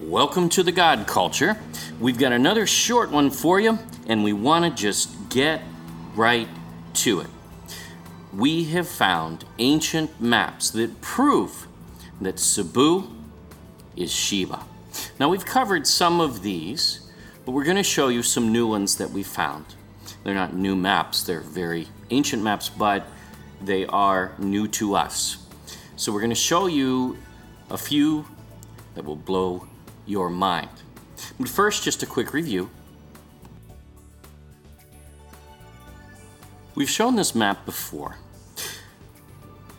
Welcome to the God Culture. We've got another short one for you, and we want to just get right to it. We have found ancient maps that prove that Cebu is Sheba. Now, we've covered some of these, but we're going to show you some new ones that we found. They're not new maps, they're very ancient maps, but they are new to us. So, we're going to show you a few that will blow your mind. But first, just a quick review. We've shown this map before.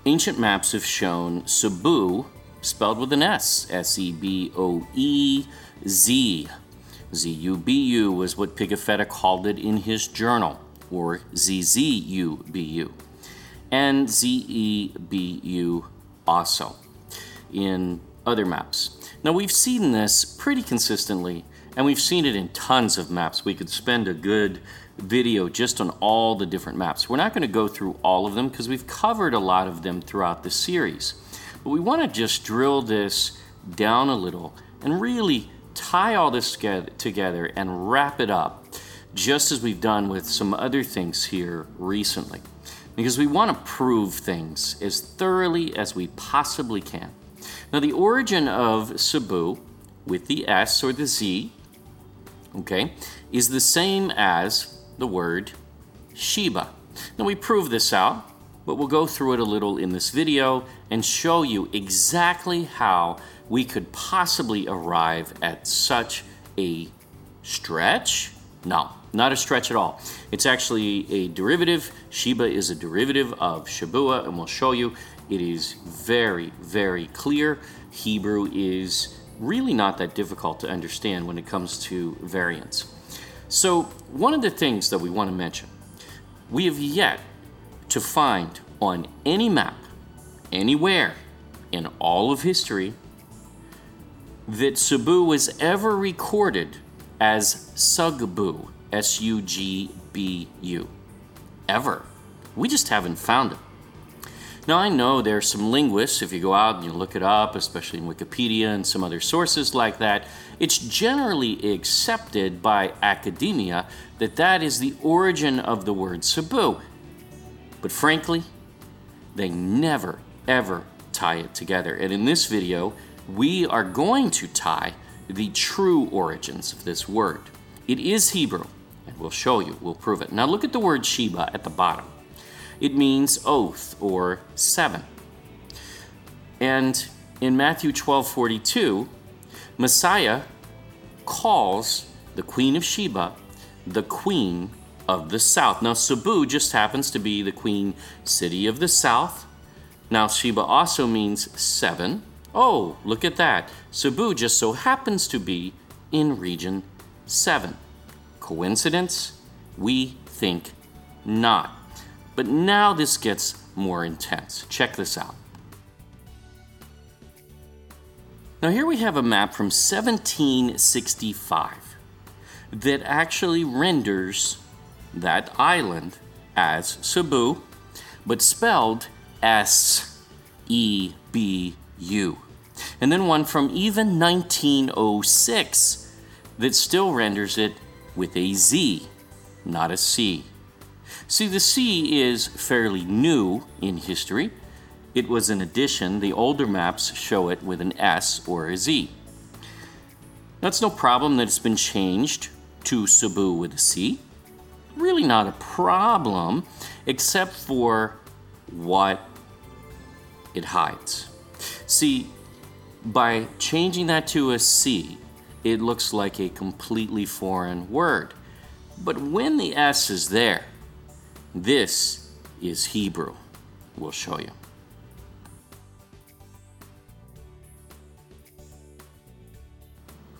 Ancient maps have shown Cebu spelled with an S S E B O E Z. Z U B U was what Pigafetta called it in his journal, or Z Z U B U. And Z E B U also in other maps. Now, we've seen this pretty consistently, and we've seen it in tons of maps. We could spend a good video just on all the different maps. We're not going to go through all of them because we've covered a lot of them throughout the series. But we want to just drill this down a little and really tie all this together and wrap it up, just as we've done with some other things here recently. Because we want to prove things as thoroughly as we possibly can. Now, the origin of Cebu with the S or the Z, okay, is the same as the word Sheba. Now, we prove this out, but we'll go through it a little in this video and show you exactly how we could possibly arrive at such a stretch. No, not a stretch at all. It's actually a derivative. Sheba is a derivative of Shabua, and we'll show you it is very, very clear. Hebrew is really not that difficult to understand when it comes to variants. So, one of the things that we want to mention we have yet to find on any map, anywhere in all of history, that Cebu was ever recorded as Sugbu, S U G B U. Ever. We just haven't found it. Now, I know there are some linguists, if you go out and you look it up, especially in Wikipedia and some other sources like that, it's generally accepted by academia that that is the origin of the word Cebu. But frankly, they never, ever tie it together. And in this video, we are going to tie the true origins of this word. It is Hebrew, and we'll show you, we'll prove it. Now, look at the word Sheba at the bottom it means oath or seven. And in Matthew 12 42, Messiah calls the Queen of Sheba the Queen of the South. Now, Cebu just happens to be the Queen City of the South. Now, Sheba also means seven. Oh, look at that. Cebu just so happens to be in Region 7. Coincidence? We think not. But now this gets more intense. Check this out. Now, here we have a map from 1765 that actually renders that island as Cebu, but spelled S E B U. And then one from even 1906 that still renders it with a Z, not a C. See, the C is fairly new in history. It was an addition. The older maps show it with an S or a Z. That's no problem that it's been changed to Cebu with a C. Really not a problem, except for what it hides. See, by changing that to a C, it looks like a completely foreign word. But when the S is there, this is Hebrew. We'll show you.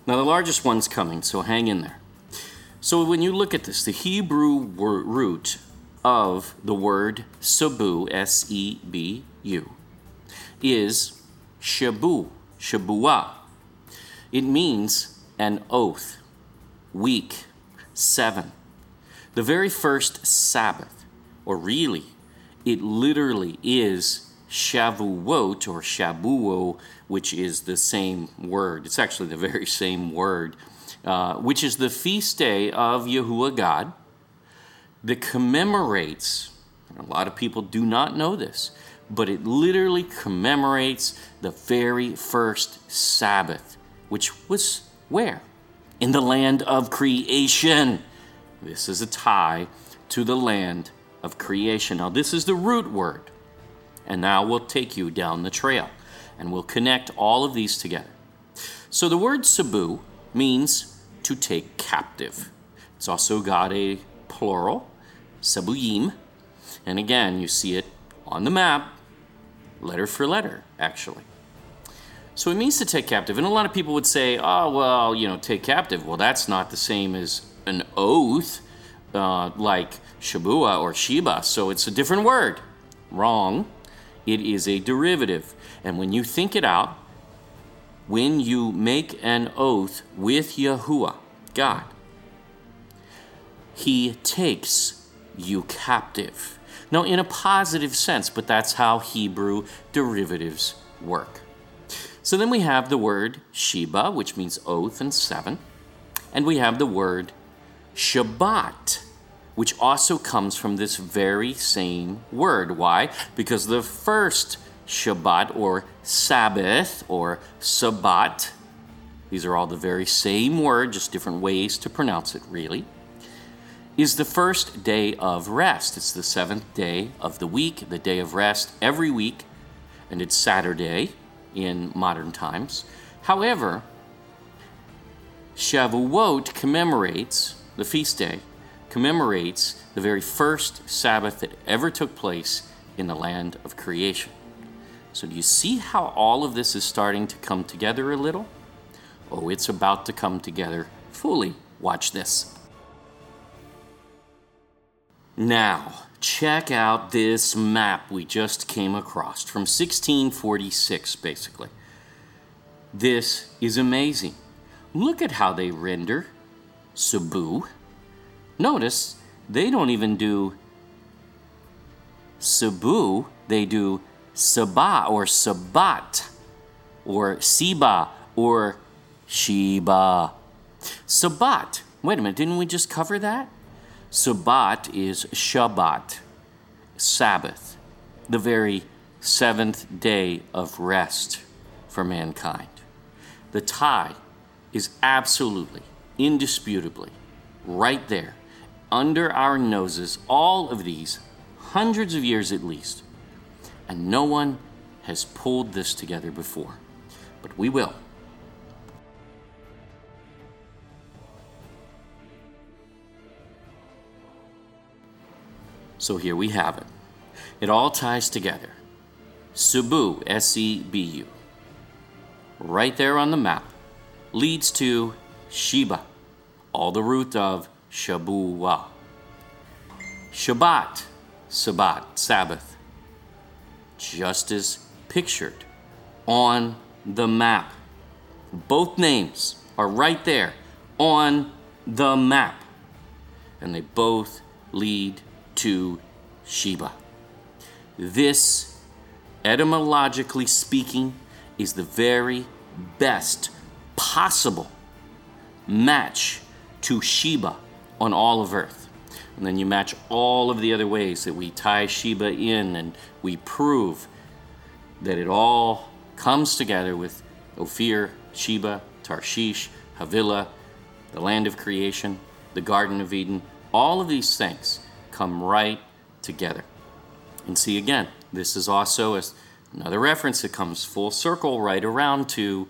Now, the largest one's coming, so hang in there. So, when you look at this, the Hebrew root of the word Cebu, S E B U, is Shabu, Shabua. It means an oath, week, seven. The very first Sabbath or really, it literally is Shavuot or Shabuo, which is the same word. It's actually the very same word, uh, which is the feast day of Yahuwah God that commemorates, a lot of people do not know this, but it literally commemorates the very first Sabbath, which was where? In the land of creation. This is a tie to the land of creation. Now, this is the root word. And now we'll take you down the trail and we'll connect all of these together. So, the word sabu means to take captive. It's also got a plural, sabuyim. And again, you see it on the map, letter for letter, actually. So it means to take captive. And a lot of people would say, oh, well, you know, take captive. Well, that's not the same as an oath uh, like Shabua or Sheba, so it's a different word. Wrong. It is a derivative. And when you think it out, when you make an oath with Yahuwah, God, He takes you captive. Now, in a positive sense, but that's how Hebrew derivatives work. So then we have the word Sheba, which means oath and seven, and we have the word Shabbat, which also comes from this very same word. Why? Because the first Shabbat or Sabbath or Sabbat, these are all the very same word, just different ways to pronounce it, really, is the first day of rest. It's the seventh day of the week, the day of rest every week, and it's Saturday in modern times. However, Shavuot commemorates the feast day commemorates the very first Sabbath that ever took place in the land of creation. So, do you see how all of this is starting to come together a little? Oh, it's about to come together fully. Watch this. Now, check out this map we just came across from 1646, basically. This is amazing. Look at how they render Cebu Notice they don't even do Cebu, they do Sabah or Sabat or Siba or Sheba. Sabat. Wait a minute, didn't we just cover that? Sabat is Shabbat, Sabbath, the very seventh day of rest for mankind. The tie is absolutely, indisputably right there under our noses, all of these, hundreds of years at least. And no one has pulled this together before. But we will. So here we have it. It all ties together. Cebu, S E B U, right there on the map, leads to Sheba, all the root of Shabua. Shabbat, Sabbat, Sabbath, just as pictured on the map. Both names are right there on the map, and they both lead to Sheba. This, etymologically speaking, is the very best possible match to Sheba on all of earth. And then you match all of the other ways that we tie Sheba in and we prove that it all comes together with Ophir, Sheba, Tarshish, Havilah, the land of creation, the Garden of Eden. All of these things come right together. And see again, this is also a, another reference that comes full circle right around to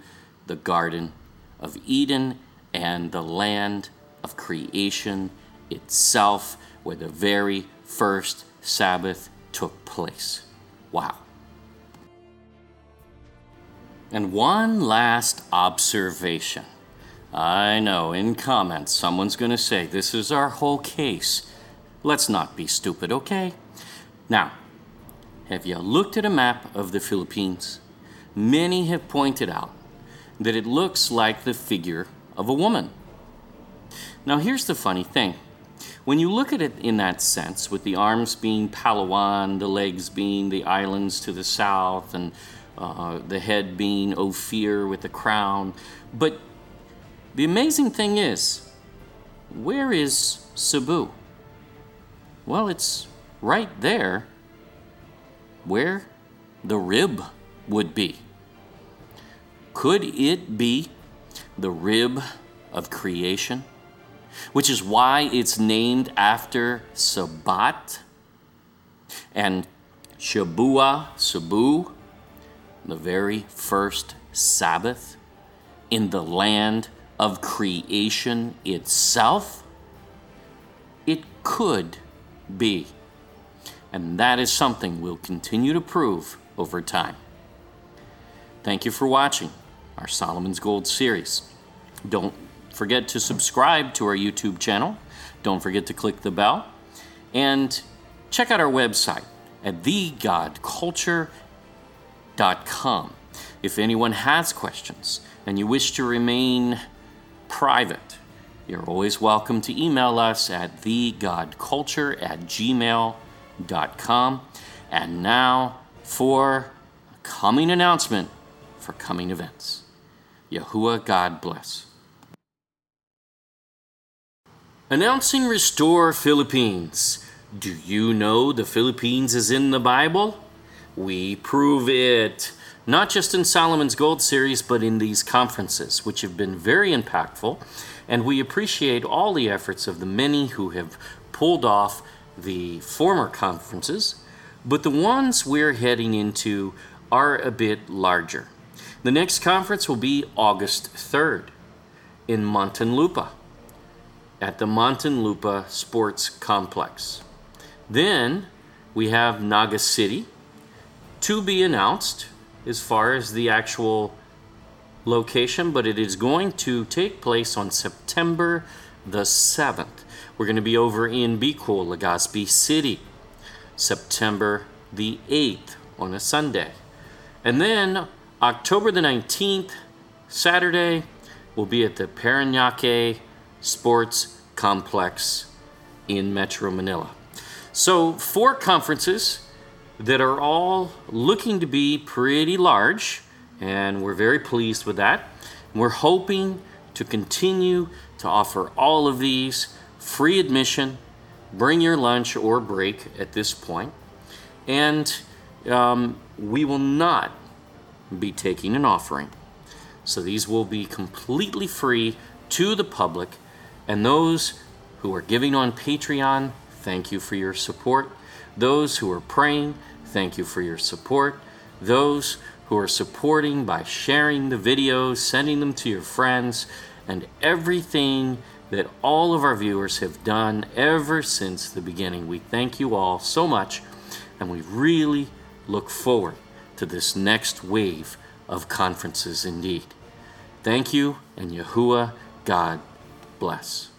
the Garden of Eden and the land of creation itself, where the very first Sabbath took place. Wow. And one last observation. I know in comments someone's going to say, This is our whole case. Let's not be stupid, okay? Now, have you looked at a map of the Philippines? Many have pointed out that it looks like the figure of a woman. Now, here's the funny thing When you look at it in that sense, with the arms being Palawan, the legs being the islands to the south, and uh, the head being Ophir with the crown, but the amazing thing is, where is Cebu? Well, it's right there where the rib would be. Could it be the rib of creation? Which is why it's named after Sabat and Shabua, Sabu, the very first Sabbath in the land of creation itself? It could be. And that is something we'll continue to prove over time. Thank you for watching our Solomon's Gold series. Don't forget to subscribe to our YouTube channel. Don't forget to click the bell. And check out our website at thegodculture.com. If anyone has questions and you wish to remain private, you're always welcome to email us at thegodculture at gmail.com. And now for a coming announcement for coming events. Yahuwah God bless. Announcing Restore Philippines. Do you know the Philippines is in the Bible? We prove it not just in Solomon's Gold series, but in these conferences, which have been very impactful. And we appreciate all the efforts of the many who have pulled off the former conferences, but the ones we're heading into are a bit larger. The next conference will be August 3rd in Muntinlupa at the Muntinlupa Sports Complex. Then we have Naga City to be announced as far as the actual location, but it is going to take place on September the 7th. We're going to be over in Bicol, Legazpi City, September the 8th on a Sunday. And then October the 19th, Saturday, will be at the Parañaque Sports Complex in Metro Manila. So, four conferences that are all looking to be pretty large, and we're very pleased with that. We're hoping to continue to offer all of these free admission, bring your lunch or break at this point, and um, we will not be taking an offering. So these will be completely free to the public. And those who are giving on Patreon, thank you for your support. Those who are praying, thank you for your support. Those who are supporting by sharing the videos, sending them to your friends, and everything that all of our viewers have done ever since the beginning. We thank you all so much, and we really look forward to this next wave of conferences indeed. Thank you, and Yahuwah God bless.